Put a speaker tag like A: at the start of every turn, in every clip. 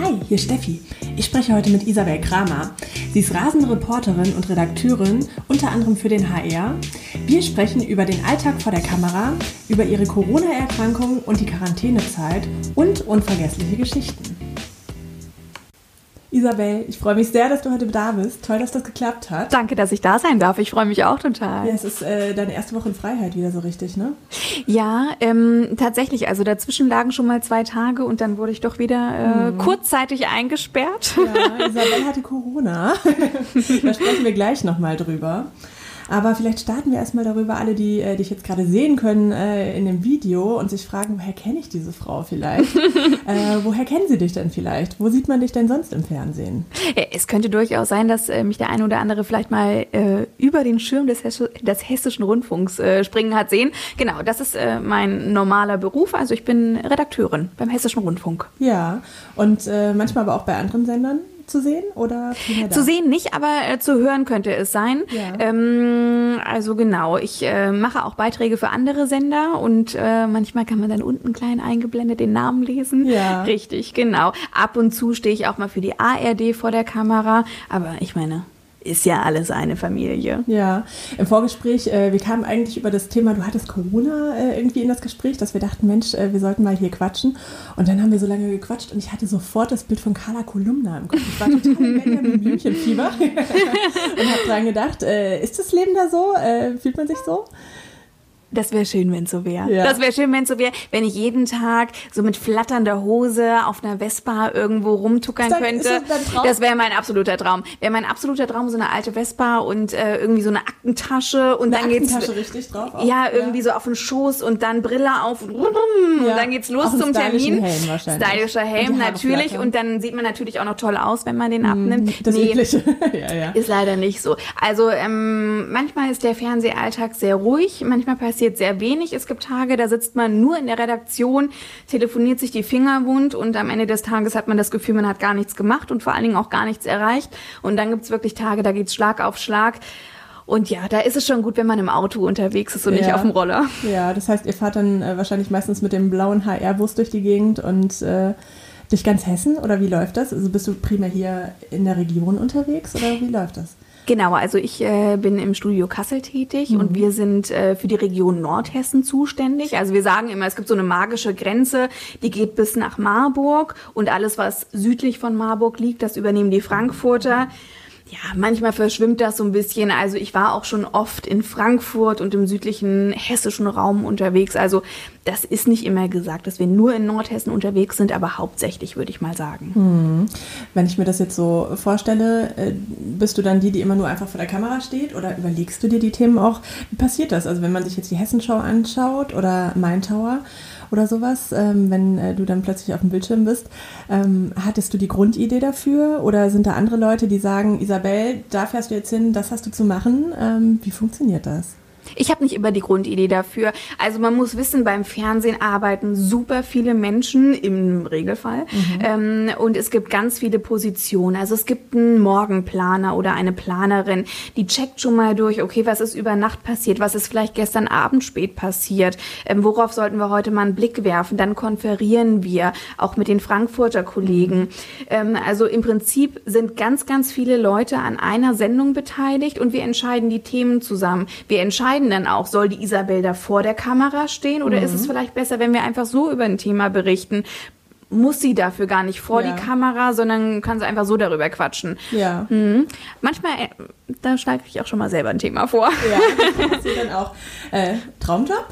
A: Hi, hier Steffi. Ich spreche heute mit Isabel Kramer. Sie ist rasende Reporterin und Redakteurin, unter anderem für den HR. Wir sprechen über den Alltag vor der Kamera, über ihre Corona-Erkrankung und die Quarantänezeit und unvergessliche Geschichten. Isabel, ich freue mich sehr, dass du heute da bist. Toll, dass das geklappt hat.
B: Danke, dass ich da sein darf. Ich freue mich auch total.
A: Ja, es ist äh, deine erste Woche in Freiheit wieder so richtig, ne?
B: Ja, ähm, tatsächlich. Also dazwischen lagen schon mal zwei Tage und dann wurde ich doch wieder äh, mhm. kurzzeitig eingesperrt.
A: Ja, Isabel hatte Corona. da sprechen wir gleich nochmal drüber. Aber vielleicht starten wir erstmal darüber, alle, die äh, dich jetzt gerade sehen können äh, in dem Video und sich fragen, woher kenne ich diese Frau vielleicht? äh, woher kennen sie dich denn vielleicht? Wo sieht man dich denn sonst im Fernsehen?
B: Es könnte durchaus sein, dass äh, mich der eine oder andere vielleicht mal äh, über den Schirm des, Hess des Hessischen Rundfunks äh, springen hat sehen. Genau, das ist mein normaler Beruf. Also ich bin Redakteurin beim Hessischen Rundfunk.
A: Ja, und manchmal aber auch bei anderen Sendern zu sehen oder
B: Zu sehen nicht, aber äh, zu hören könnte es sein. Ja. Ähm, also genau, ich äh, mache auch Beiträge für andere Sender und äh, manchmal kann man dann unten klein eingeblendet den Namen lesen. Ja. Richtig, genau. Ab und zu stehe ich auch mal für die ARD vor der Kamera, aber ich meine, ist ja alles eine Familie.
A: Ja, im Vorgespräch, äh, wir kamen eigentlich über das Thema, du hattest Corona äh, irgendwie in das Gespräch, dass wir dachten, Mensch, äh, wir sollten mal hier quatschen. Und dann haben wir so lange gequatscht und ich hatte sofort das Bild von Carla Kolumna im Kopf. Ich war total im Benjamin Blümchenfieber und habe dran gedacht, äh, ist das Leben da so? Äh, fühlt man sich so?
B: Das wäre schön, wenn es so wäre. Ja. Das wäre schön, wenn es so wäre, wenn ich jeden Tag so mit flatternder Hose auf einer Vespa irgendwo rumtuckern das, könnte. Das, das wäre mein absoluter Traum. Wäre mein absoluter Traum so eine alte Vespa und äh, irgendwie so eine Aktentasche und
A: eine
B: dann
A: geht's richtig drauf.
B: Auch. Ja, irgendwie ja. so auf den Schoß und dann Brille auf und, und ja. dann geht's los auch zum Termin.
A: Helm wahrscheinlich.
B: Stylischer Helm natürlich flattern. und dann sieht man natürlich auch noch toll aus, wenn man den mhm, abnimmt.
A: Das nee, ja,
B: ja. Ist leider nicht so. Also ähm, manchmal ist der Fernsehalltag sehr ruhig, manchmal passiert passiert sehr wenig. Es gibt Tage, da sitzt man nur in der Redaktion, telefoniert sich die Finger wund und am Ende des Tages hat man das Gefühl, man hat gar nichts gemacht und vor allen Dingen auch gar nichts erreicht. Und dann gibt es wirklich Tage, da geht's Schlag auf Schlag. Und ja, da ist es schon gut, wenn man im Auto unterwegs ist und ja. nicht auf dem Roller.
A: Ja, das heißt, ihr fahrt dann äh, wahrscheinlich meistens mit dem blauen HR-Bus durch die Gegend und äh, durch ganz Hessen oder wie läuft das? Also bist du primär hier in der Region unterwegs oder wie läuft das?
B: Genau, also ich äh, bin im Studio Kassel tätig mhm. und wir sind äh, für die Region Nordhessen zuständig. Also wir sagen immer, es gibt so eine magische Grenze, die geht bis nach Marburg und alles, was südlich von Marburg liegt, das übernehmen die Frankfurter. Mhm ja, manchmal verschwimmt das so ein bisschen. Also ich war auch schon oft in Frankfurt und im südlichen hessischen Raum unterwegs. Also das ist nicht immer gesagt, dass wir nur in Nordhessen unterwegs sind, aber hauptsächlich würde ich mal sagen.
A: Hm. Wenn ich mir das jetzt so vorstelle, äh, bist du dann die, die immer nur einfach vor der Kamera steht oder überlegst du dir die Themen auch? Wie passiert das? Also wenn man sich jetzt die Hessenschau anschaut oder Main Tower, oder sowas, ähm, wenn äh, du dann plötzlich auf dem Bildschirm bist. Ähm, hattest du die Grundidee dafür oder sind da andere Leute, die sagen, Isabel, da fährst du jetzt hin, das hast du zu machen? Ähm, wie funktioniert das?
B: Ich habe nicht immer die Grundidee dafür. Also man muss wissen, beim Fernsehen arbeiten super viele Menschen im Regelfall mhm. ähm, und es gibt ganz viele Positionen. Also es gibt einen Morgenplaner oder eine Planerin, die checkt schon mal durch, okay, was ist über Nacht passiert, was ist vielleicht gestern Abend spät passiert, ähm, worauf sollten wir heute mal einen Blick werfen. Dann konferieren wir auch mit den Frankfurter Kollegen. Ähm, also im Prinzip sind ganz, ganz viele Leute an einer Sendung beteiligt und wir entscheiden die Themen zusammen. Wir entscheiden entscheiden dann auch, soll die Isabel da vor der Kamera stehen oder mhm. ist es mhm. vielleicht besser, wenn wir einfach so über ein Thema berichten? muss sie dafür gar nicht vor ja. die Kamera, sondern kann sie einfach so darüber quatschen.
A: Ja.
B: Mhm. Manchmal, äh, da schlage ich auch schon mal selber ein Thema vor.
A: Ja, das dann auch. Äh, Traumjob?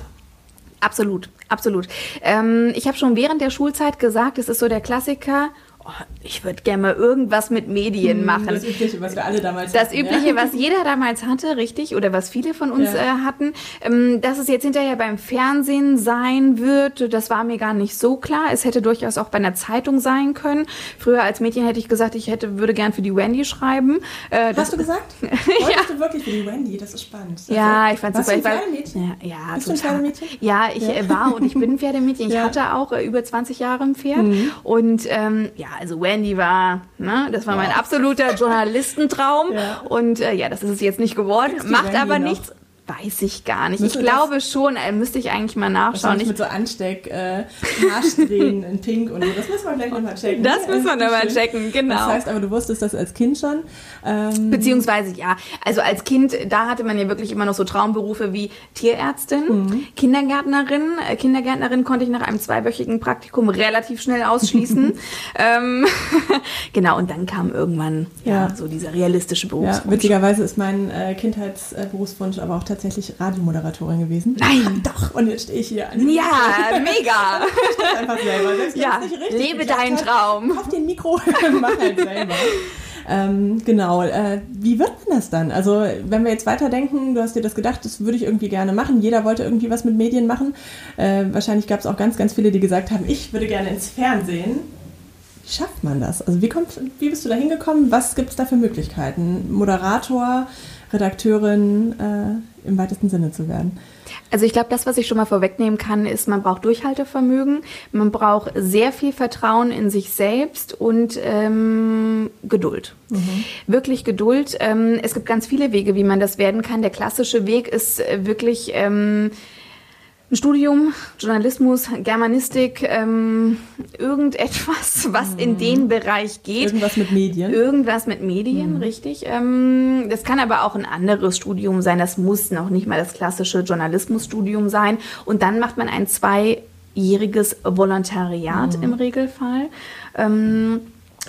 B: Absolut, absolut. Ähm, ich habe schon während der Schulzeit gesagt, es ist so der Klassiker, oh, ich würde gerne mal irgendwas mit Medien hm, machen.
A: Das Übliche, was wir alle damals
B: das hatten. Das Übliche, ja? was jeder damals hatte, richtig, oder was viele von uns ja. äh, hatten. Ähm, dass es jetzt hinterher beim Fernsehen sein wird, das war mir gar nicht so klar. Es hätte durchaus auch bei einer Zeitung sein können. Früher als Mädchen hätte ich gesagt, ich hätte, würde gern für die Wendy schreiben.
A: Äh, Hast du gesagt? Wolltest ja. du wirklich für die Wendy? Das ist spannend.
B: Also, ja, ich fand
A: super.
B: Du ein
A: Pferdemädchen?
B: Ja, ja
A: Bist total. du ein Pferdemädchen?
B: Ja, ich. Äh, war und ich bin ein Pferdemädchen. Ich hatte auch äh, über 20 Jahre ein Pferd. Mhm. Und ähm, ja, also Wendy war Ne? Das war mein absoluter Journalistentraum. ja. Und äh, ja, das ist es jetzt nicht geworden. Macht aber nichts. Weiß ich gar nicht. Müsste ich glaube schon, äh, müsste ich eigentlich mal nachschauen.
A: Ich mit so Ansteck, äh, Haarsträhnen in Pink und so. Das müssen wir gleich nochmal checken.
B: Das müssen wir nochmal checken, genau.
A: Das heißt aber, du wusstest das als Kind schon.
B: Ähm Beziehungsweise ja. Also als Kind, da hatte man ja wirklich immer noch so Traumberufe wie Tierärztin, mhm. Kindergärtnerin. Äh, Kindergärtnerin konnte ich nach einem zweiwöchigen Praktikum relativ schnell ausschließen. ähm, genau, und dann kam irgendwann ja, ja so dieser realistische Berufswunsch.
A: Ja, witzigerweise ist mein äh, Kindheitsberufswunsch aber auch tatsächlich tatsächlich Radiomoderatorin gewesen.
B: Nein!
A: Doch, und jetzt stehe ich hier.
B: An ja, mega!
A: ich einfach selber. Selbst
B: ja, lebe deinen Traum.
A: Kauf dir ein Mikro, mach halt selber. Ähm, genau, äh, wie wird denn das dann? Also, wenn wir jetzt weiterdenken, du hast dir das gedacht, das würde ich irgendwie gerne machen. Jeder wollte irgendwie was mit Medien machen. Äh, wahrscheinlich gab es auch ganz, ganz viele, die gesagt haben, ich würde gerne ins Fernsehen. Wie schafft man das? Also, wie, kommt, wie bist du da hingekommen? Was gibt es da für Möglichkeiten? Moderator, Redakteurin äh, im weitesten Sinne zu werden?
B: Also ich glaube, das, was ich schon mal vorwegnehmen kann, ist, man braucht Durchhaltevermögen, man braucht sehr viel Vertrauen in sich selbst und ähm, Geduld. Mhm. Wirklich Geduld. Ähm, es gibt ganz viele Wege, wie man das werden kann. Der klassische Weg ist äh, wirklich ähm, ein Studium, Journalismus, Germanistik, ähm, irgendetwas, was in mhm. den Bereich geht.
A: Irgendwas mit Medien.
B: Irgendwas mit Medien, mhm. richtig. Ähm, das kann aber auch ein anderes Studium sein. Das muss noch nicht mal das klassische Journalismusstudium sein. Und dann macht man ein zweijähriges Volontariat mhm. im Regelfall. Ähm,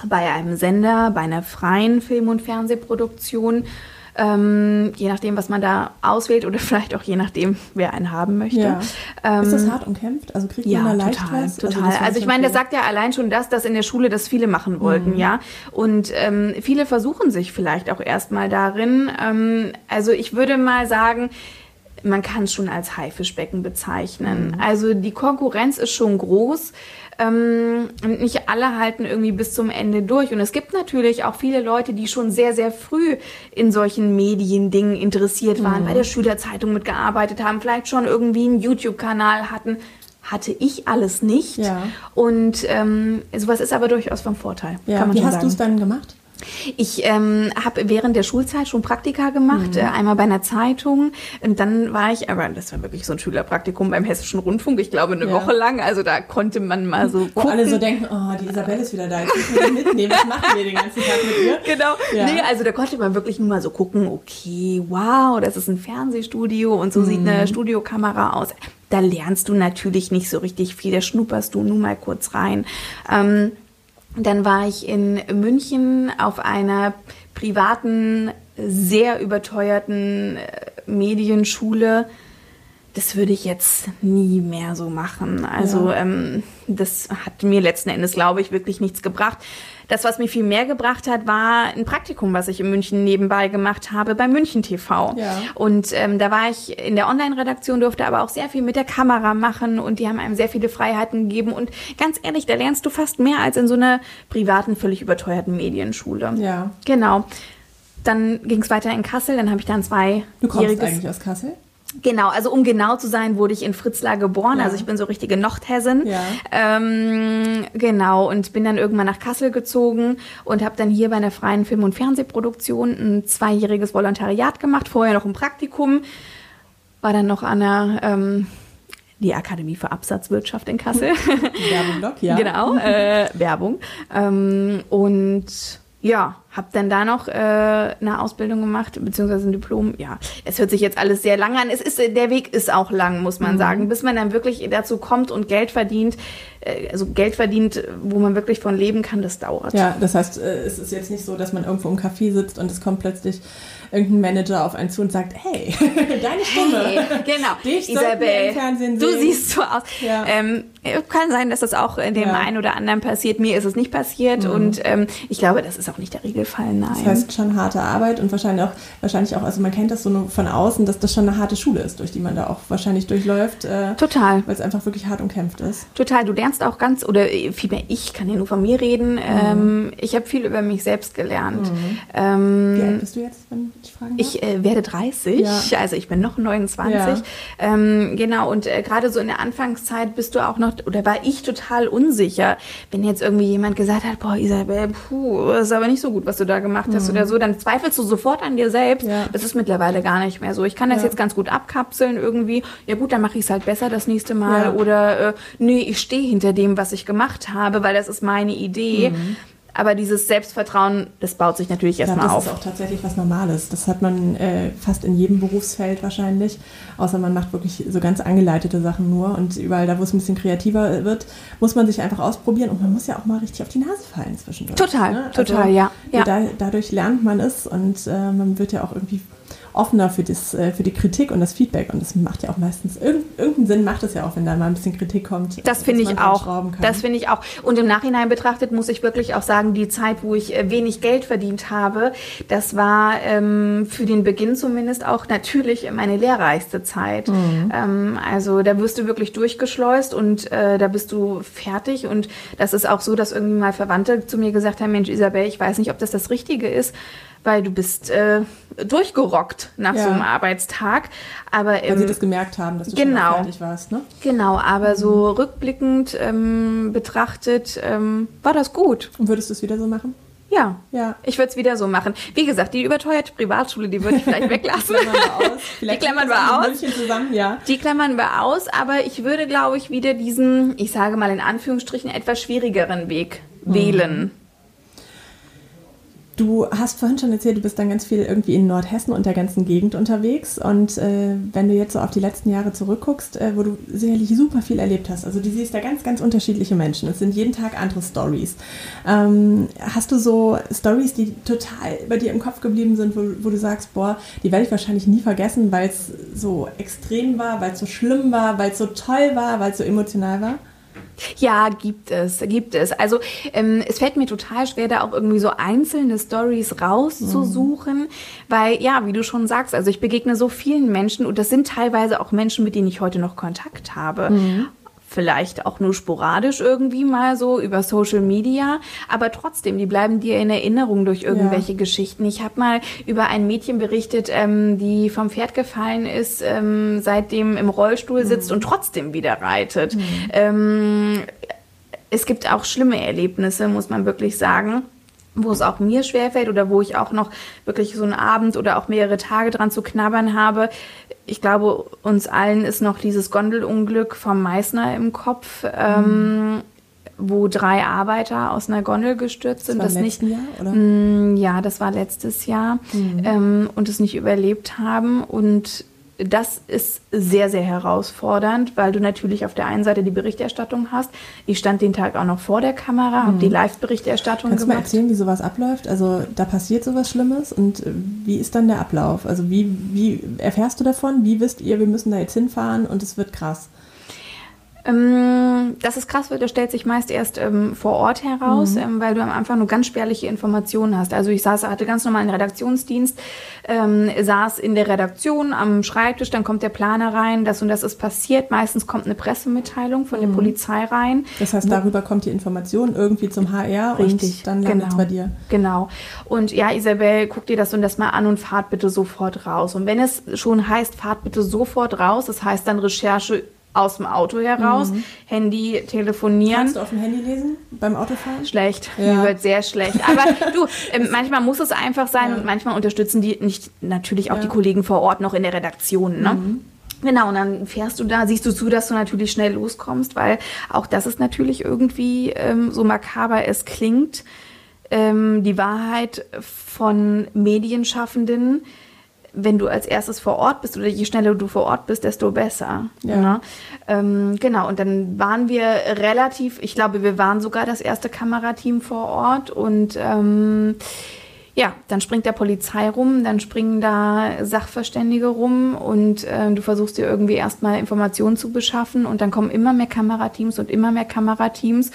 B: bei einem Sender, bei einer freien Film- und Fernsehproduktion ähm, je nachdem, was man da auswählt oder vielleicht auch je nachdem, wer einen haben möchte. Ja.
A: Ähm, ist das hart umkämpft? Also kriegt
B: ja,
A: man
B: da leicht total, was? Total. Also, also ich meine, das sagt ja allein schon das, dass in der Schule das viele machen wollten, mhm. ja. Und ähm, viele versuchen sich vielleicht auch erstmal darin. Ähm, also ich würde mal sagen, man kann es schon als Haifischbecken bezeichnen. Mhm. Also die Konkurrenz ist schon groß. Ähm, und nicht alle halten irgendwie bis zum Ende durch. Und es gibt natürlich auch viele Leute, die schon sehr, sehr früh in solchen Mediendingen interessiert waren, mhm. bei der Schülerzeitung mitgearbeitet haben, vielleicht schon irgendwie einen YouTube-Kanal hatten. Hatte ich alles nicht. Ja. Und ähm, sowas ist aber durchaus vom Vorteil.
A: Ja. Wie hast du es dann gemacht?
B: Ich ähm, habe während der Schulzeit schon Praktika gemacht, mhm. äh, einmal bei einer Zeitung und dann war ich, aber das war wirklich so ein Schülerpraktikum beim Hessischen Rundfunk, ich glaube eine ja. Woche lang, also da konnte man mal so
A: Wo
B: gucken.
A: alle so denken, oh, die Isabelle ist wieder da, jetzt müssen wir mitnehmen, was machen wir den ganzen Tag mit ihr?
B: Genau, ja. nee, also da konnte man wirklich nur mal so gucken, okay, wow, das ist ein Fernsehstudio und so mhm. sieht eine Studiokamera aus. Da lernst du natürlich nicht so richtig viel, da schnupperst du nur mal kurz rein. Ähm, dann war ich in München auf einer privaten, sehr überteuerten äh, Medienschule. Das würde ich jetzt nie mehr so machen. Also ja. ähm, das hat mir letzten Endes, glaube ich, wirklich nichts gebracht. Das, was mir viel mehr gebracht hat, war ein Praktikum, was ich in München nebenbei gemacht habe bei München TV. Ja. Und ähm, da war ich in der Online-Redaktion, durfte aber auch sehr viel mit der Kamera machen und die haben einem sehr viele Freiheiten gegeben. Und ganz ehrlich, da lernst du fast mehr als in so einer privaten, völlig überteuerten Medienschule.
A: Ja.
B: Genau. Dann ging es weiter in Kassel, dann habe ich dann zwei.
A: Du kommst eigentlich aus Kassel?
B: Genau, also um genau zu sein, wurde ich in Fritzlar geboren. Ja. Also ich bin so richtige Nordhessin. Ja. Ähm, genau, und bin dann irgendwann nach Kassel gezogen und habe dann hier bei einer freien Film- und Fernsehproduktion ein zweijähriges Volontariat gemacht, vorher noch ein Praktikum. War dann noch an der ähm, die Akademie für Absatzwirtschaft in Kassel.
A: Werbung, Doc, ja.
B: Genau, äh, Werbung. Ähm, und ja, habe dann da noch äh, eine Ausbildung gemacht, beziehungsweise ein Diplom. Ja, es hört sich jetzt alles sehr lang an. Es ist, der Weg ist auch lang, muss man mhm. sagen, bis man dann wirklich dazu kommt und Geld verdient. Äh, also Geld verdient, wo man wirklich von leben kann, das dauert.
A: Ja, das heißt, äh, es ist jetzt nicht so, dass man irgendwo im Café sitzt und es kommt plötzlich irgendein Manager auf einen zu und sagt, hey, deine Stimme. Hey,
B: genau, Dich Isabel, du siehst so aus. Ja. Ähm, kann sein, dass das auch in dem ja. einen oder anderen passiert. Mir ist es nicht passiert mhm. und ähm, ich glaube, das ist auch nicht der Regelfall. Nein.
A: Das heißt schon harte Arbeit und wahrscheinlich auch, wahrscheinlich auch, also man kennt das so nur von außen, dass das schon eine harte Schule ist, durch die man da auch wahrscheinlich durchläuft.
B: Äh, Total.
A: Weil es einfach wirklich hart umkämpft ist.
B: Total. Du lernst auch ganz, oder äh, vielmehr ich kann ja nur von mir reden. Mhm. Ähm, ich habe viel über mich selbst gelernt. Mhm.
A: Ähm, Wie alt bist du jetzt? Wenn ich fragen darf?
B: Ich äh, werde 30, ja. also ich bin noch 29. Ja. Ähm, genau, und äh, gerade so in der Anfangszeit bist du auch noch, oder war ich total unsicher, wenn jetzt irgendwie jemand gesagt hat, boah, Isabel, puh, ist aber nicht so gut, was du da gemacht hast mhm. oder so, dann zweifelst du sofort an dir selbst. Ja. Das ist mittlerweile gar nicht mehr so. Ich kann das jetzt ganz gut abkapseln irgendwie. Ja gut, dann mache ich es halt besser das nächste Mal. Oder äh, nee, ich stehe hinter dem, was ich gemacht habe, weil das ist meine Idee. Mhm. Aber dieses Selbstvertrauen, das baut sich natürlich erstmal auf.
A: Das ist auch tatsächlich was Normales. Das hat man äh, fast in jedem Berufsfeld wahrscheinlich. Außer man macht wirklich so ganz angeleitete Sachen nur. Und überall da, wo es ein bisschen kreativer wird, muss man sich einfach ausprobieren. Und man muss ja auch mal richtig auf die Nase fallen zwischendurch.
B: Total, ne? total, also, ja. ja.
A: Da, dadurch lernt man es und äh, man wird ja auch irgendwie offener für, das, äh, für die Kritik und das Feedback. Und das macht ja auch meistens, irgendeinen Sinn macht es ja auch, wenn da mal ein bisschen Kritik kommt.
B: Das finde ich auch. Das finde ich auch. Und im Nachhinein betrachtet muss ich wirklich auch sagen, die Zeit, wo ich äh, wenig Geld verdient habe, das war ähm, für den Beginn zumindest auch natürlich meine lehrreichste Zeit. Mhm. Ähm, also da wirst du wirklich durchgeschleust und äh, da bist du fertig. Und das ist auch so, dass irgendwie mal Verwandte zu mir gesagt haben, Mensch, Isabel, ich weiß nicht, ob das das Richtige ist weil du bist äh, durchgerockt nach ja. so einem Arbeitstag. Aber
A: weil ähm, sie das gemerkt haben, dass du genau, schon fertig warst, ne?
B: Genau, aber mhm. so rückblickend ähm, betrachtet ähm, war das gut.
A: Und würdest du es wieder so machen?
B: Ja, ja. ich würde es wieder so machen. Wie gesagt, die überteuerte Privatschule, die würde ich vielleicht weglassen. die klammern wir aus. Die klammern wir aus. Zusammen, ja. Die klammern wir aus, aber ich würde, glaube ich, wieder diesen, ich sage mal in Anführungsstrichen, etwas schwierigeren Weg mhm. wählen.
A: Du hast vorhin schon erzählt, du bist dann ganz viel irgendwie in Nordhessen und der ganzen Gegend unterwegs. Und äh, wenn du jetzt so auf die letzten Jahre zurückguckst, äh, wo du sicherlich super viel erlebt hast, also du siehst da ganz, ganz unterschiedliche Menschen. Es sind jeden Tag andere Stories. Ähm, hast du so Stories, die total bei dir im Kopf geblieben sind, wo, wo du sagst, boah, die werde ich wahrscheinlich nie vergessen, weil es so extrem war, weil es so schlimm war, weil es so toll war, weil es so emotional war?
B: Ja, gibt es, gibt es. Also ähm, es fällt mir total schwer, da auch irgendwie so einzelne Stories rauszusuchen, mhm. weil ja, wie du schon sagst, also ich begegne so vielen Menschen und das sind teilweise auch Menschen, mit denen ich heute noch Kontakt habe. Mhm vielleicht auch nur sporadisch irgendwie mal so über Social Media, aber trotzdem, die bleiben dir in Erinnerung durch irgendwelche ja. Geschichten. Ich habe mal über ein Mädchen berichtet, ähm, die vom Pferd gefallen ist, ähm, seitdem im Rollstuhl sitzt mhm. und trotzdem wieder reitet. Mhm. Ähm, es gibt auch schlimme Erlebnisse, muss man wirklich sagen wo es auch mir schwerfällt oder wo ich auch noch wirklich so einen Abend oder auch mehrere Tage dran zu knabbern habe. Ich glaube, uns allen ist noch dieses Gondelunglück vom Meißner im Kopf, mhm. ähm, wo drei Arbeiter aus einer Gondel gestürzt sind.
A: Das war das nicht, Jahr, oder? Mh,
B: mm, ja, das war letztes Jahr mhm. ähm, und es nicht überlebt haben und das ist sehr, sehr herausfordernd, weil du natürlich auf der einen Seite die Berichterstattung hast. Ich stand den Tag auch noch vor der Kamera, mhm. habe die Live-Berichterstattung
A: gemacht. Kannst du mal erzählen, wie sowas abläuft? Also da passiert sowas Schlimmes und äh, wie ist dann der Ablauf? Also wie, wie erfährst du davon? Wie wisst ihr, wir müssen da jetzt hinfahren und es wird krass?
B: Ähm, dass es krass wird, das stellt sich meist erst ähm, vor Ort heraus, mhm. ähm, weil du am Anfang nur ganz spärliche Informationen hast. Also ich saß, hatte ganz normal einen Redaktionsdienst, ähm, saß in der Redaktion am Schreibtisch, dann kommt der Planer rein, das und das ist passiert. Meistens kommt eine Pressemitteilung von mhm. der Polizei rein.
A: Das heißt, darüber kommt die Information irgendwie zum HR
B: Richtig,
A: und dann landet es
B: genau,
A: bei dir.
B: Genau. Und ja, Isabel, guck dir das und das mal an und fahrt bitte sofort raus. Und wenn es schon heißt, fahrt bitte sofort raus, das heißt dann Recherche aus dem Auto heraus, mhm. Handy telefonieren.
A: Kannst du auf dem Handy lesen beim Autofahren?
B: Schlecht, ja. mir wird sehr schlecht. Aber du, äh, manchmal muss es einfach sein ja. und manchmal unterstützen die nicht natürlich auch ja. die Kollegen vor Ort noch in der Redaktion. Ne? Mhm. Genau, und dann fährst du da, siehst du zu, dass du natürlich schnell loskommst, weil auch das ist natürlich irgendwie ähm, so makaber es klingt. Ähm, die Wahrheit von Medienschaffenden wenn du als erstes vor Ort bist oder je schneller du vor Ort bist, desto besser. Ja. Ne? Ähm, genau, und dann waren wir relativ, ich glaube, wir waren sogar das erste Kamerateam vor Ort und ähm, ja, dann springt der Polizei rum, dann springen da Sachverständige rum und äh, du versuchst dir irgendwie erstmal Informationen zu beschaffen und dann kommen immer mehr Kamerateams und immer mehr Kamerateams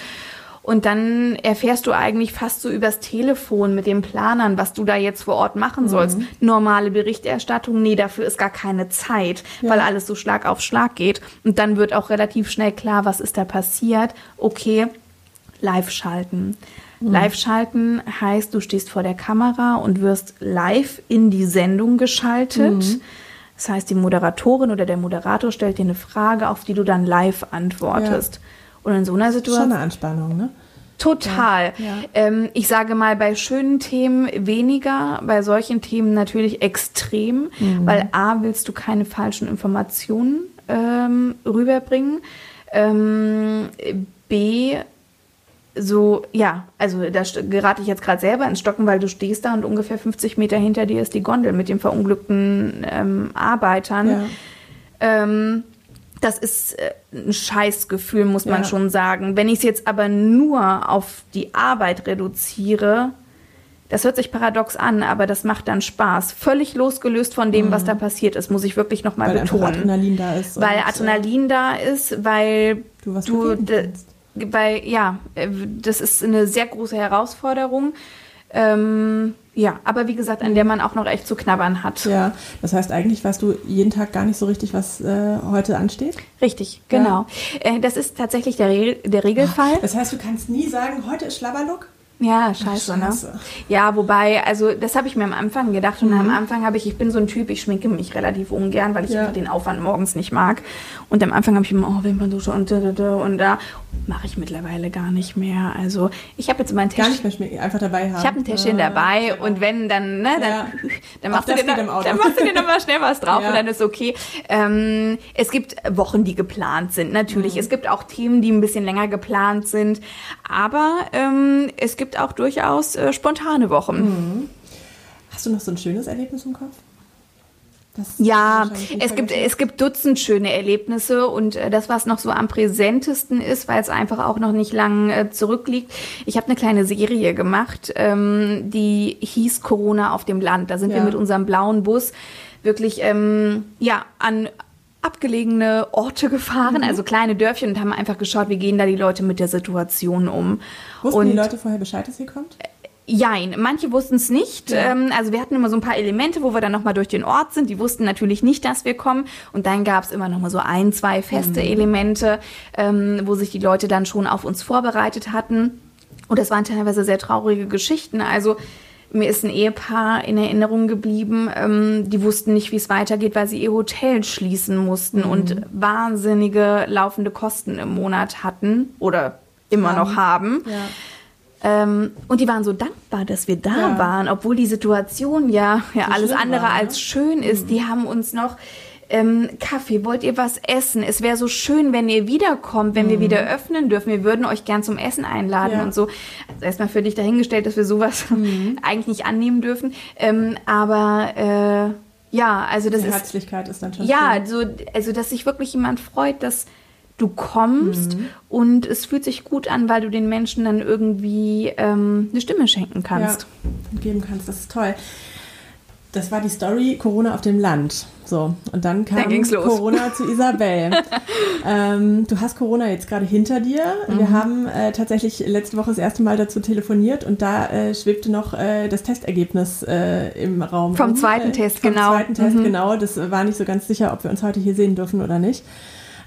B: und dann erfährst du eigentlich fast so übers Telefon mit den Planern, was du da jetzt vor Ort machen sollst. Mhm. Normale Berichterstattung, nee, dafür ist gar keine Zeit, ja. weil alles so Schlag auf Schlag geht. Und dann wird auch relativ schnell klar, was ist da passiert. Okay, Live-Schalten. Live-Schalten heißt, du stehst vor der Kamera und wirst live in die Sendung geschaltet. Das heißt, die Moderatorin oder der Moderator stellt dir eine Frage, auf die du dann live antwortest. Und in so einer
A: Schon
B: Situation.
A: eine Anspannung, ne?
B: Total.
A: Ja, ja.
B: Ähm, ich sage mal, bei schönen Themen weniger, bei solchen Themen natürlich extrem,
A: Mhm.
B: weil A, willst du keine falschen Informationen ähm, rüberbringen. Ähm, B, so, ja, also da gerate ich jetzt gerade selber ins Stocken, weil du stehst da und ungefähr 50 Meter hinter dir ist die Gondel mit den verunglückten ähm, Arbeitern.
A: Ja.
B: Das ist äh, ein Scheißgefühl, muss man
A: Ja.
B: schon sagen. Wenn ich es jetzt aber nur auf die Arbeit reduziere, das hört sich paradox an, aber das macht dann Spaß. Völlig losgelöst von dem, was da passiert ist, muss ich wirklich nochmal
A: Mhm. Weil
B: betonen.
A: Adrenalin da ist.
B: weil
A: äh,
B: Adrenalin da ist, weil
A: Du was
B: du, weil ja, äh, das ist eine sehr große Herausforderung. Ähm, ja, aber wie gesagt, an der man auch noch echt zu knabbern hat.
A: Ja, das heißt, eigentlich weißt du jeden Tag gar nicht so richtig, was äh, heute ansteht.
B: Richtig, genau. Äh, das ist tatsächlich der, Re der Regelfall.
A: Das heißt, du kannst nie sagen, heute ist Schlabberlook.
B: Ja, scheiße,
A: Scheiße.
B: ne? Ja, wobei, also das habe ich mir am Anfang gedacht und am Anfang habe ich, ich bin so ein Typ, ich schminke mich relativ ungern, weil ich
A: Ja.
B: einfach den Aufwand morgens nicht mag. Und am Anfang habe ich immer, oh, Wimperndusche und da, da, da und da. Mache ich mittlerweile gar nicht mehr. Also ich habe jetzt mein
A: Gar
B: Täschchen.
A: nicht mehr schminken, einfach dabei haben.
B: Ich habe ein Täschchen
A: Ja,
B: dabei
A: genau.
B: und wenn dann, ne, dann,
A: Ja.
B: dann, machst du dir
A: Auto.
B: dann machst du dir noch mal schnell was drauf und dann ist okay. Ähm, es gibt Wochen, die geplant sind,
A: Mhm.
B: natürlich. Es gibt auch Themen, die ein bisschen länger geplant sind. Aber ähm, es gibt auch durchaus äh, spontane Wochen.
A: Mhm. Hast du noch so ein schönes Erlebnis im Kopf? Das
B: Ja, es gibt, es gibt Dutzend schöne Erlebnisse und äh, das, was noch so am präsentesten ist, weil es einfach auch noch nicht lang äh, zurückliegt. Ich habe eine kleine Serie gemacht, ähm, die hieß Corona auf dem Land. Da sind wir
A: Ja.
B: mit unserem blauen Bus wirklich ähm, ja an abgelegene Orte gefahren,
A: Mhm.
B: also kleine Dörfchen und haben einfach geschaut, wie gehen da die Leute mit der Situation um.
A: Wussten
B: und
A: die Leute vorher Bescheid, dass ihr kommt?
B: Jein, manche wussten es nicht.
A: Ja.
B: Ähm, also wir hatten immer so ein paar Elemente, wo wir dann nochmal durch den Ort sind. Die wussten natürlich nicht, dass wir kommen. Und dann gab es immer nochmal so ein, zwei feste
A: Mhm.
B: Elemente, ähm, wo sich die Leute dann schon auf uns vorbereitet hatten. Und das waren teilweise sehr traurige Geschichten. Also mir ist ein Ehepaar in Erinnerung geblieben, ähm, die wussten nicht, wie es weitergeht, weil sie ihr Hotel schließen mussten
A: Mhm.
B: und wahnsinnige laufende Kosten im Monat hatten oder immer noch haben.
A: Ja.
B: Ähm, und die waren so dankbar, dass wir da
A: Ja.
B: waren, obwohl die Situation ja, ja
A: So
B: alles andere
A: war, ne?
B: als schön ist. Die haben uns noch ähm, Kaffee, wollt ihr was essen? Es wäre so schön, wenn ihr wiederkommt, wenn wir wieder öffnen dürfen. Wir würden euch gern zum Essen einladen
A: Ja.
B: und so. Also erstmal für dich dahingestellt, dass wir sowas eigentlich nicht annehmen dürfen. Ähm, aber äh, ja, also das
A: Die
B: ist
A: Herzlichkeit ist schon
B: ja,
A: schön.
B: also, dass sich wirklich jemand freut, dass du kommst
A: Mhm.
B: und es fühlt sich gut an, weil du den Menschen dann irgendwie ähm, eine Stimme schenken kannst.
A: Ja, geben kannst. Das ist toll. Das war die Story Corona auf dem Land. So, und dann kam
B: Dann.
A: Corona zu Isabel. ähm, du hast Corona jetzt gerade hinter dir.
B: Mhm.
A: Wir haben äh, tatsächlich letzte Woche das erste Mal dazu telefoniert und da äh, schwebte noch äh, das Testergebnis äh, im Raum.
B: Vom
A: rum.
B: zweiten
A: äh,
B: Test,
A: vom
B: genau.
A: zweiten Test,
B: Mhm.
A: genau. Das war nicht so ganz sicher, ob wir uns heute hier sehen dürfen oder nicht.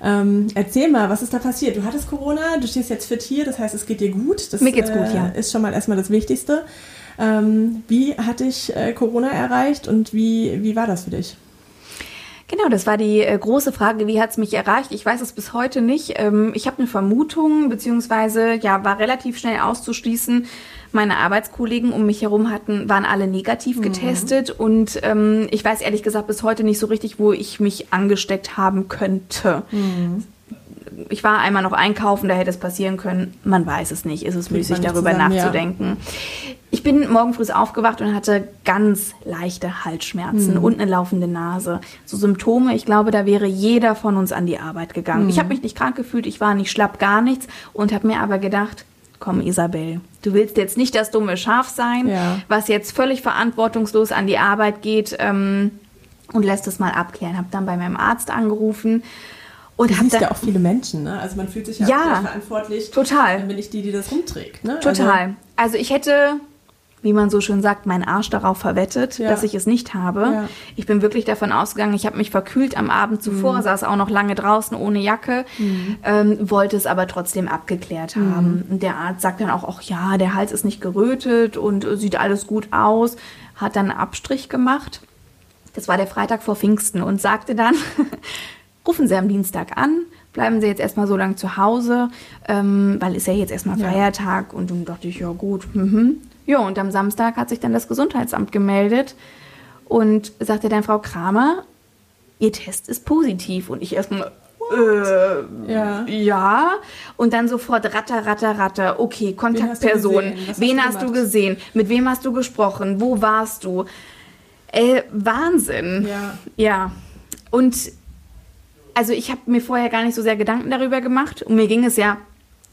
A: Ähm, erzähl mal, was ist da passiert? Du hattest Corona, du stehst jetzt fit hier, das heißt, es geht dir gut. Das
B: Mir geht's gut,
A: äh,
B: ja.
A: ist schon mal erstmal das Wichtigste. Ähm, wie hat dich äh, Corona erreicht und wie, wie war das für dich?
B: Genau, das war die äh, große Frage, wie hat es mich erreicht? Ich weiß es bis heute nicht. Ähm, ich habe eine Vermutung, beziehungsweise ja, war relativ schnell auszuschließen. Meine Arbeitskollegen um mich herum hatten, waren alle negativ getestet und ähm, ich weiß ehrlich gesagt bis heute nicht so richtig, wo ich mich angesteckt haben könnte. Ich war einmal noch einkaufen, da hätte es passieren können. Man weiß es nicht. Ist es müßig, darüber
A: zusammen, ja.
B: nachzudenken. Ich bin morgen früh aufgewacht und hatte ganz leichte Halsschmerzen und eine laufende Nase. So Symptome, ich glaube, da wäre jeder von uns an die Arbeit gegangen. Ich habe mich nicht krank gefühlt, ich war nicht schlapp, gar nichts und habe mir aber gedacht, komm Isabel, du willst jetzt nicht das dumme Schaf sein,
A: Ja.
B: was jetzt völlig verantwortungslos an die Arbeit geht ähm, und lässt es mal abklären. Habe dann bei meinem Arzt angerufen und
A: siehst
B: dann
A: ja auch viele Menschen, ne? Also man fühlt sich ja,
B: Ja,
A: verantwortlich.
B: total.
A: Dann bin ich die, die das rumträgt, ne?
B: Total. Also, ich hätte wie man so schön sagt, meinen Arsch darauf verwettet,
A: Ja.
B: dass ich es nicht habe.
A: Ja.
B: Ich bin wirklich davon ausgegangen, ich habe mich verkühlt am Abend zuvor, saß auch noch lange draußen ohne Jacke, ähm, wollte es aber trotzdem abgeklärt haben. Und der Arzt sagt dann auch, ach ja, der Hals ist nicht gerötet und äh, sieht alles gut aus, hat dann einen Abstrich gemacht. Das war der Freitag vor Pfingsten und sagte dann, rufen Sie am Dienstag an, bleiben Sie jetzt erstmal so lange zu Hause, ähm, weil ist ja jetzt erstmal
A: Ja.
B: Feiertag. Und dann dachte ich, ja gut. Mhm. Ja, und am Samstag hat sich dann das Gesundheitsamt gemeldet und sagte dann, Frau Kramer, Ihr Test ist positiv. Und ich erstmal, äh,
A: Ja.
B: ja. Und dann sofort ratter, ratter, ratter. Okay, Kontaktperson.
A: gesehen? Was hast
B: Wen
A: du
B: hast du gesehen? Mit wem hast du gesprochen? Wo warst du? Äh, Wahnsinn.
A: Ja.
B: Ja. Und also ich habe mir vorher gar nicht so sehr Gedanken darüber gemacht. Und mir ging es ja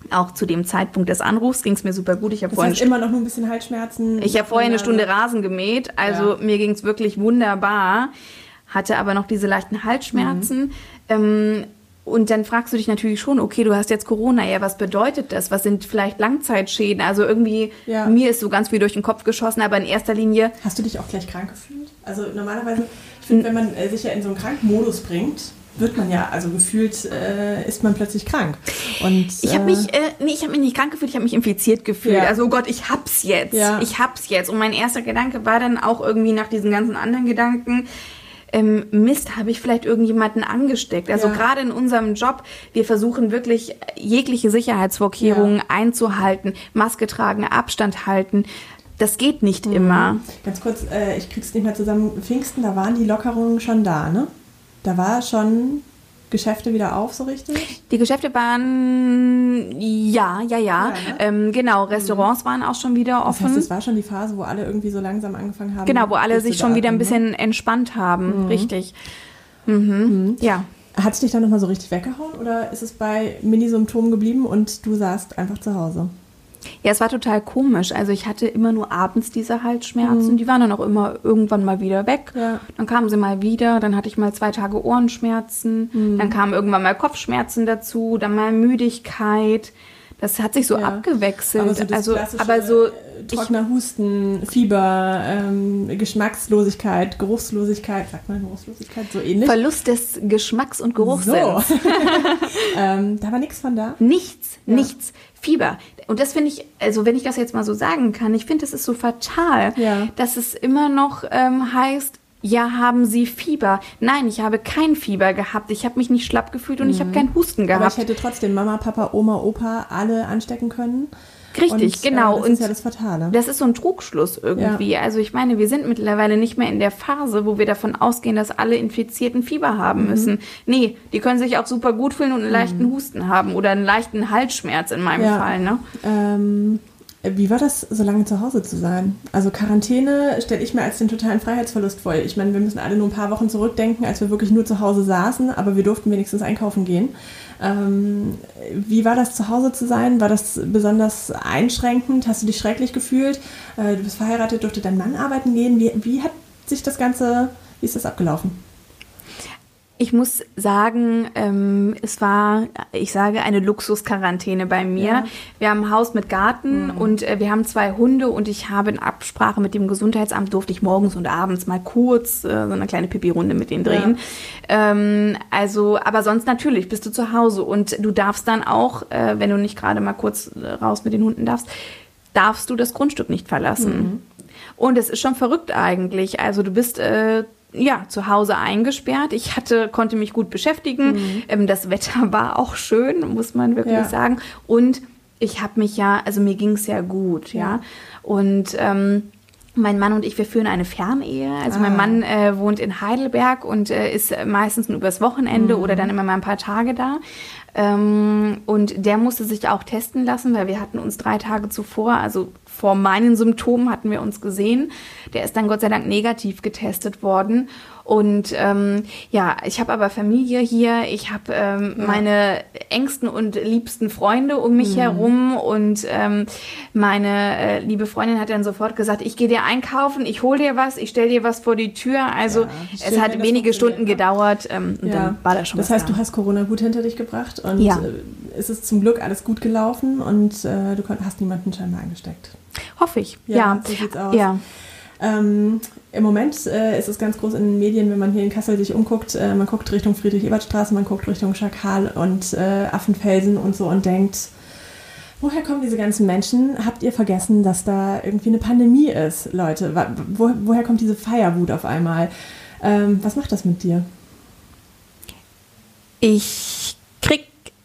B: auch zu dem Zeitpunkt des Anrufs ging es mir super gut. Ich habe vorhin
A: immer noch nur ein bisschen Halsschmerzen.
B: ich habe vorher eine Stunde Rasen gemäht, also
A: Ja.
B: mir ging es wirklich wunderbar, hatte aber noch diese leichten Halsschmerzen.
A: Mhm.
B: Ähm, und dann fragst du dich natürlich schon, okay, du hast jetzt Corona, ja, was bedeutet das? Was sind vielleicht Langzeitschäden? Also irgendwie,
A: Ja.
B: mir ist so ganz viel durch den Kopf geschossen, aber in erster Linie,
A: Hast du dich auch gleich krank gefühlt? Also normalerweise, ich finde, wenn man äh, sich ja in so einen Krankmodus bringt, wird man ja, also gefühlt äh, ist man plötzlich krank. Und,
B: ich habe
A: äh,
B: mich, äh, nee, ich habe mich nicht krank gefühlt, ich habe mich infiziert gefühlt.
A: Ja.
B: Also oh Gott, ich hab's jetzt.
A: Ja.
B: Ich hab's jetzt. Und mein erster Gedanke war dann auch irgendwie nach diesen ganzen anderen Gedanken, ähm, Mist, habe ich vielleicht irgendjemanden angesteckt? Also
A: Ja.
B: gerade in unserem Job, wir versuchen wirklich jegliche Sicherheitsvorkehrungen
A: Ja.
B: einzuhalten, Maske tragen, Abstand halten. Das geht nicht
A: Mhm.
B: immer.
A: Ganz kurz, äh, ich krieg's nicht mehr zusammen. Pfingsten, da waren die Lockerungen schon da, ne? Da war schon Geschäfte wieder auf, so richtig?
B: Die Geschäfte waren, ja, ja, ja.
A: Ja, ne?
B: ähm, genau, Restaurants waren auch schon wieder
A: Das
B: offen.
A: heißt, es war schon die Phase, wo alle irgendwie so langsam angefangen haben.
B: Genau, wo alle sich schon wieder ein
A: durchzuatmen,
B: bisschen entspannt haben, richtig. Mhm. Ja.
A: Ne? Hat es dich dann nochmal so richtig weggehauen oder ist es bei Minisymptomen geblieben und du saßt einfach zu Hause?
B: Ja, es war total komisch. Also ich hatte immer nur abends diese Halsschmerzen. Die waren dann auch immer irgendwann mal wieder weg.
A: Ja.
B: Dann kamen sie mal wieder. Dann hatte ich mal zwei Tage Ohrenschmerzen. Dann kamen irgendwann mal Kopfschmerzen dazu. Dann mal Müdigkeit. Das hat sich so
A: Ja.
B: abgewechselt.
A: Aber so
B: also, aber so
A: äh, trockener Husten, Fieber, ähm, Geschmackslosigkeit, Geruchslosigkeit, sagt man Geruchslosigkeit, so ähnlich.
B: Verlust des Geschmacks und Geruchssinns.
A: So. ähm, da war nichts von da.
B: Nichts,
A: Ja.
B: nichts. Fieber. Und das finde ich, also wenn ich das jetzt mal so sagen kann, ich finde, das ist so fatal,
A: Ja.
B: dass es immer noch ähm, heißt, ja, haben Sie Fieber? Nein, ich habe kein Fieber gehabt. Ich habe mich nicht schlapp gefühlt und ich habe keinen Husten
A: Mhm. Aber
B: gehabt.
A: ich hätte trotzdem Mama, Papa, Oma, Opa alle anstecken können.
B: Richtig,
A: und,
B: genau.
A: Äh, das
B: und
A: ist ja das Fatale.
B: das ist so ein Trugschluss irgendwie. Also ich meine, wir sind mittlerweile nicht mehr in der Phase, wo wir davon ausgehen, dass alle Infizierten Fieber
A: Mhm.
B: haben müssen. Nee, die können sich auch super gut fühlen und einen leichten Husten haben oder einen leichten Halsschmerz in meinem
A: Ja.
B: Fall. Ne?
A: Ähm, wie war das, so lange zu Hause zu sein? Also Quarantäne stelle ich mir als den totalen Freiheitsverlust vor. Ich meine, wir müssen alle nur ein paar Wochen zurückdenken, als wir wirklich nur zu Hause saßen, aber wir durften wenigstens einkaufen gehen. Ähm, wie war das zu Hause zu sein? War das besonders einschränkend? Hast du dich schrecklich gefühlt? Äh, du bist verheiratet, durfte dein Mann arbeiten gehen? Wie, wie hat sich das Ganze, wie ist das abgelaufen?
B: Ich muss sagen, ähm, es war, ich sage, eine Luxusquarantäne bei mir.
A: Ja.
B: Wir haben ein Haus mit Garten und äh, wir haben zwei Hunde und ich habe in Absprache mit dem Gesundheitsamt durfte ich morgens und abends mal kurz äh, so eine kleine Pipi-Runde mit denen drehen. Ähm, also, aber sonst natürlich bist du zu Hause und du darfst dann auch, äh, wenn du nicht gerade mal kurz äh, raus mit den Hunden darfst, darfst du das Grundstück nicht verlassen. Und es ist schon verrückt eigentlich. Also du bist äh, ja zu Hause eingesperrt. Ich hatte, konnte mich gut beschäftigen. Ähm, das Wetter war auch schön, muss man wirklich
A: Ja.
B: sagen. Und ich habe mich ja, also mir ging es ja gut, ja.
A: Ja.
B: Und ähm, mein Mann und ich, wir führen eine Fernehe. Also mein
A: Ah.
B: Mann äh, wohnt in Heidelberg und äh, ist meistens nur übers Wochenende oder dann immer mal ein paar Tage da. Ähm, und der musste sich auch testen lassen, weil wir hatten uns drei Tage zuvor, also vor meinen Symptomen hatten wir uns gesehen. Der ist dann Gott sei Dank negativ getestet worden. Und ähm, ja, ich habe aber Familie hier, ich habe ähm, meine engsten und liebsten Freunde um mich herum und ähm, meine äh, liebe Freundin hat dann sofort gesagt, ich gehe dir einkaufen, ich hol dir was, ich stell dir was vor die Tür. Also
A: Ja,
B: es hat wenige Stunden gedauert ähm, und dann war da schon
A: Das
B: was
A: heißt,
B: da.
A: du hast Corona gut hinter dich gebracht und
B: Ja.
A: äh, es ist zum Glück alles gut gelaufen und äh, du hast niemanden scheinbar angesteckt.
B: Hoffe ich. Ja,
A: ja. so sieht's aus. Ja. Ähm, Im Moment äh, ist es ganz groß in den Medien, wenn man hier in Kassel sich umguckt. Äh, man guckt Richtung Friedrich-Ebert-Straße, man guckt Richtung Schakal und äh, Affenfelsen und so und denkt, woher kommen diese ganzen Menschen? Habt ihr vergessen, dass da irgendwie eine Pandemie ist, Leute? Wo, woher kommt diese Feierwut auf einmal? Ähm, was macht das mit dir?
B: Ich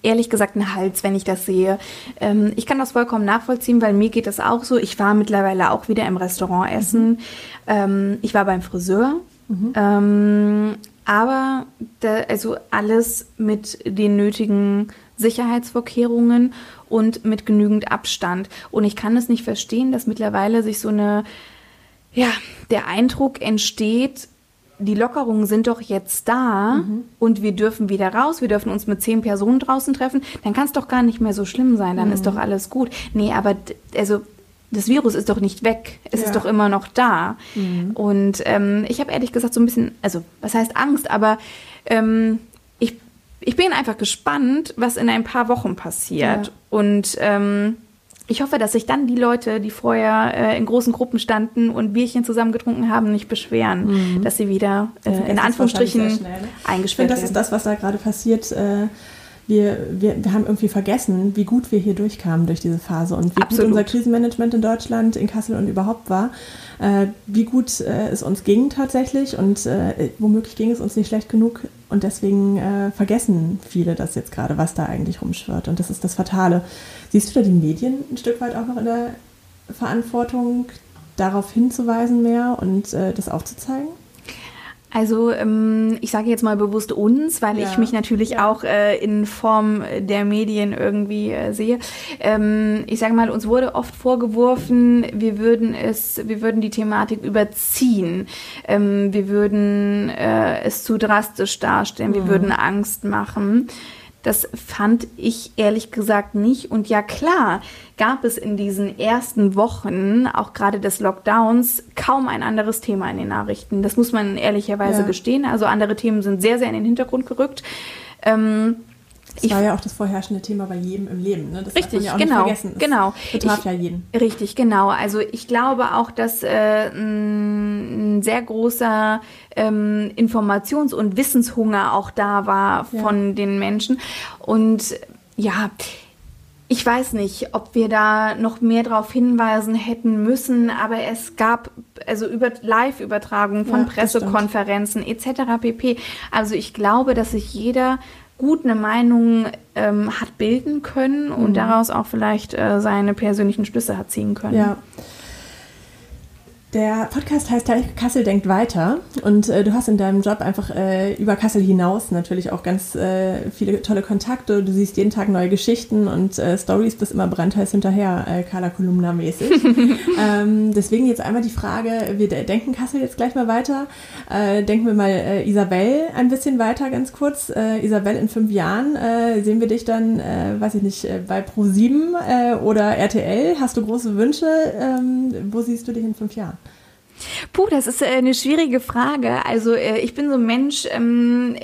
B: ehrlich gesagt einen Hals, wenn ich das sehe. Ähm, ich kann das vollkommen nachvollziehen, weil mir geht das auch so. Ich war mittlerweile auch wieder im Restaurant essen. Mhm. Ähm, ich war beim Friseur. Mhm. Ähm, aber da, also alles mit den nötigen Sicherheitsvorkehrungen und mit genügend Abstand. Und ich kann es nicht verstehen, dass mittlerweile sich so eine, ja, der Eindruck entsteht, die Lockerungen sind doch jetzt da mhm. und wir dürfen wieder raus, wir dürfen uns mit zehn Personen draußen treffen, dann kann es doch gar nicht mehr so schlimm sein, dann mhm. ist doch alles gut. Nee, aber also das Virus ist doch nicht weg, es ja. ist doch immer noch da. Mhm. Und ähm, ich habe ehrlich gesagt so ein bisschen, also was heißt Angst, aber ähm, ich, ich bin einfach gespannt, was in ein paar Wochen passiert. Ja. Und ähm, ich hoffe, dass sich dann die Leute, die vorher äh, in großen Gruppen standen und Bierchen zusammen getrunken haben, nicht beschweren, mhm. dass sie wieder äh, in Anführungsstrichen schnell, ne? eingesperrt
A: ich finde, das ist das, was da gerade passiert. Äh, wir, wir, wir haben irgendwie vergessen, wie gut wir hier durchkamen durch diese Phase und wie Absolut. gut unser Krisenmanagement in Deutschland, in Kassel und überhaupt war. Äh, wie gut äh, es uns ging tatsächlich und äh, womöglich ging es uns nicht schlecht genug und deswegen äh, vergessen viele das jetzt gerade, was da eigentlich rumschwirrt und das ist das Fatale. Siehst du da die Medien ein Stück weit auch noch in der Verantwortung, darauf hinzuweisen mehr und äh, das aufzuzeigen?
B: Also ähm, ich sage jetzt mal bewusst uns, weil ja. ich mich natürlich ja. auch äh, in Form der Medien irgendwie äh, sehe. Ähm, ich sage mal, uns wurde oft vorgeworfen, wir würden es, wir würden die Thematik überziehen, ähm, wir würden äh, es zu drastisch darstellen, mhm. wir würden Angst machen. Das fand ich ehrlich gesagt nicht. Und ja klar, gab es in diesen ersten Wochen, auch gerade des Lockdowns, kaum ein anderes Thema in den Nachrichten. Das muss man ehrlicherweise ja. gestehen. Also andere Themen sind sehr, sehr in den Hintergrund gerückt. Ähm,
A: das ich, war ja auch das vorherrschende Thema bei jedem im Leben. Ne? Das
B: richtig, ja genau, genau.
A: betraf ich, ja jeden.
B: Richtig, genau. Also ich glaube auch, dass äh, ein sehr großer ähm, Informations- und Wissenshunger auch da war ja. von den Menschen. Und ja, ich weiß nicht, ob wir da noch mehr darauf hinweisen hätten müssen, aber es gab also über Live-Übertragungen von ja, Pressekonferenzen etc. pp. Also ich glaube, dass sich jeder gut eine Meinung ähm, hat bilden können und mhm. daraus auch vielleicht äh, seine persönlichen Schlüsse hat ziehen können.
A: Ja. Der Podcast heißt Kassel denkt weiter und äh, du hast in deinem Job einfach äh, über Kassel hinaus natürlich auch ganz äh, viele tolle Kontakte. Du siehst jeden Tag neue Geschichten und äh, Stories bis immer brandheiß hinterher, äh, Carla Kolumna mäßig. ähm, deswegen jetzt einmal die Frage, wir denken Kassel jetzt gleich mal weiter. Äh, denken wir mal äh, Isabel ein bisschen weiter, ganz kurz. Isabel in fünf Jahren, sehen wir dich dann, weiß ich nicht, bei Pro7 äh, oder RTL? Hast du große Wünsche? Ähm, wo siehst du dich in fünf Jahren?
B: Puh, das ist äh, eine schwierige Frage. Also äh, ich bin so ein Mensch, ähm,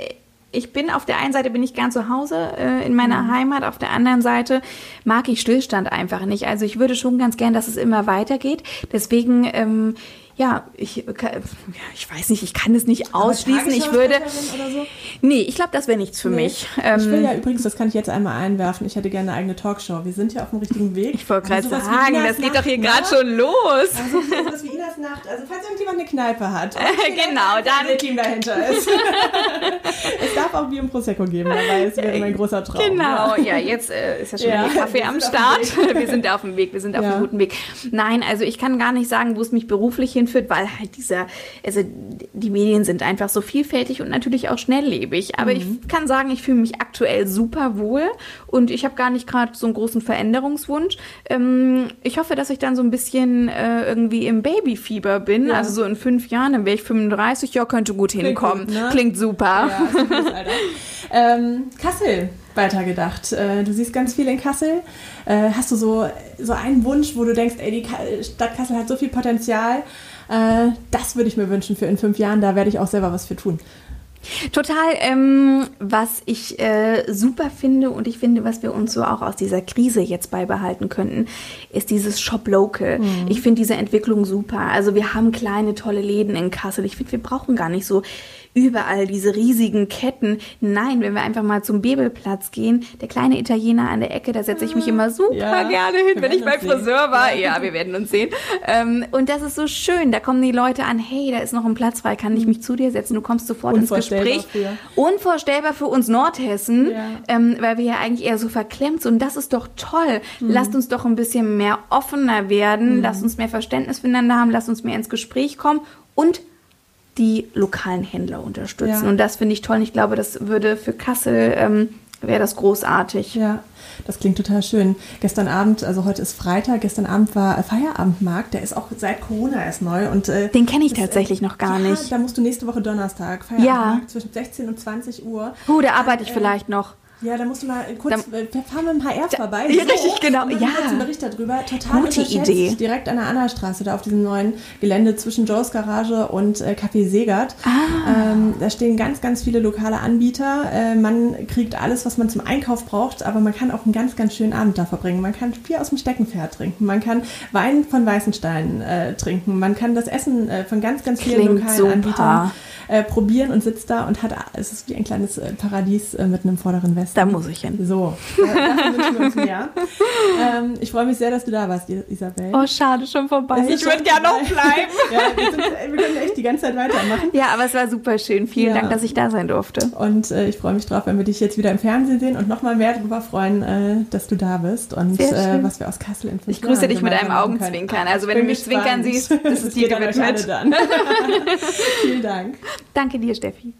B: ich bin auf der einen Seite bin ich gern zu Hause äh, in meiner mhm. Heimat, auf der anderen Seite mag ich Stillstand einfach nicht. Also ich würde schon ganz gern, dass es immer weitergeht. Deswegen ähm, ja, ich, ich weiß nicht, ich kann es nicht ausschließen. Ich würde. So? Nee, ich glaube, das wäre nichts für nee. mich.
A: ich will ja ähm, übrigens, das kann ich jetzt einmal einwerfen, ich hätte gerne eine eigene Talkshow. Wir sind ja auf dem richtigen Weg.
B: Ich wollte gerade also sagen, das geht doch hier gerade ne? schon los.
A: Also sowas wie Inas Nacht. Also falls irgendjemand eine Kneipe hat.
B: genau,
A: da ein Team dahinter ist. es darf auch Bier und Prosecco geben, dabei es wäre mein großer Traum.
B: Genau, ja, jetzt äh, ist ja schon ja, Kaffee am Start. wir sind auf dem Weg, wir sind auf ja. einem guten Weg. Nein, also ich kann gar nicht sagen, wo es mich beruflich hin hinführt, weil halt dieser, also die Medien sind einfach so vielfältig und natürlich auch schnelllebig. Aber mhm. ich kann sagen, ich fühle mich aktuell super wohl und ich habe gar nicht gerade so einen großen Veränderungswunsch. Ähm, ich hoffe, dass ich dann so ein bisschen äh, irgendwie im Babyfieber bin. Ja. Also so in fünf Jahren, dann wäre ich 35, ja, könnte gut Klingt hinkommen. Gut, ne? Klingt super. Ja,
A: ähm, Kassel weitergedacht. Äh, du siehst ganz viel in Kassel. Äh, hast du so, so einen Wunsch, wo du denkst, ey, die Stadt Kassel hat so viel Potenzial, äh, das würde ich mir wünschen für in fünf Jahren, da werde ich auch selber was für tun.
B: Total, ähm, was ich äh, super finde und ich finde, was wir uns so auch aus dieser Krise jetzt beibehalten könnten, ist dieses Shop Local. Mhm. Ich finde diese Entwicklung super. Also wir haben kleine, tolle Läden in Kassel. Ich finde, wir brauchen gar nicht so überall diese riesigen Ketten. Nein, wenn wir einfach mal zum Bebelplatz gehen, der kleine Italiener an der Ecke, da setze ich mich immer super ja, gerne hin, wenn ich beim Friseur war. Ja, wir werden uns sehen. Ähm, und das ist so schön. Da kommen die Leute an, hey, da ist noch ein Platz frei, kann ich mich zu dir setzen? Du kommst sofort ins Gespräch. Für. Unvorstellbar für uns Nordhessen, ja. ähm, weil wir ja eigentlich eher so verklemmt sind. Und das ist doch toll. Mhm. Lasst uns doch ein bisschen mehr offener werden. Mhm. Lasst uns mehr Verständnis füreinander haben. Lasst uns mehr ins Gespräch kommen. Und die lokalen Händler unterstützen. Ja. Und das finde ich toll. Und ich glaube, das würde für Kassel, ähm, wäre das großartig.
A: Ja, das klingt total schön. Gestern Abend, also heute ist Freitag, gestern Abend war Feierabendmarkt, der ist auch seit Corona erst neu. Und,
B: äh, Den kenne ich tatsächlich noch gar ja, nicht.
A: Da musst du nächste Woche Donnerstag, Feierabendmarkt, ja. zwischen 16 und 20 Uhr.
B: Oh, da arbeite ich äh, vielleicht noch.
A: Ja, da musst du mal kurz, da, wir fahren mit dem HR da, vorbei.
B: Ja, so, richtig, genau.
A: Ja.
B: Einen
A: Bericht darüber. Total Gute Idee. Direkt an der Annastraße, da auf diesem neuen Gelände zwischen Joes Garage und äh, Café Segert. Ah. Ähm, da stehen ganz, ganz viele lokale Anbieter. Äh, man kriegt alles, was man zum Einkauf braucht, aber man kann auch einen ganz, ganz schönen Abend da verbringen. Man kann viel aus dem Steckenpferd trinken. Man kann Wein von Weißenstein äh, trinken. Man kann das Essen äh, von ganz, ganz vielen
B: Klingt
A: lokalen
B: super.
A: Anbietern äh, probieren und sitzt da und hat, es ist wie ein kleines äh, Paradies mit einem vorderen Westen.
B: Da muss ich hin.
A: So, uns mehr. Ähm, ich freue mich sehr, dass du da warst, Isabel.
B: Oh, schade, schon vorbei. Ich würde gerne noch bleiben.
A: ja, wir, sind, wir, können echt die ganze Zeit weitermachen.
B: Ja, aber es war super schön. Vielen ja. Dank, dass ich da sein durfte.
A: Und äh, ich freue mich drauf, wenn wir dich jetzt wieder im Fernsehen sehen und nochmal mehr darüber freuen, äh, dass du da bist und äh, was wir aus Kassel in
B: Ich grüße dich mit einem Augenzwinkern. Also wenn du mich zwinkern siehst, das ist die
A: Gewidmet. Vielen Dank.
B: Danke dir, Steffi.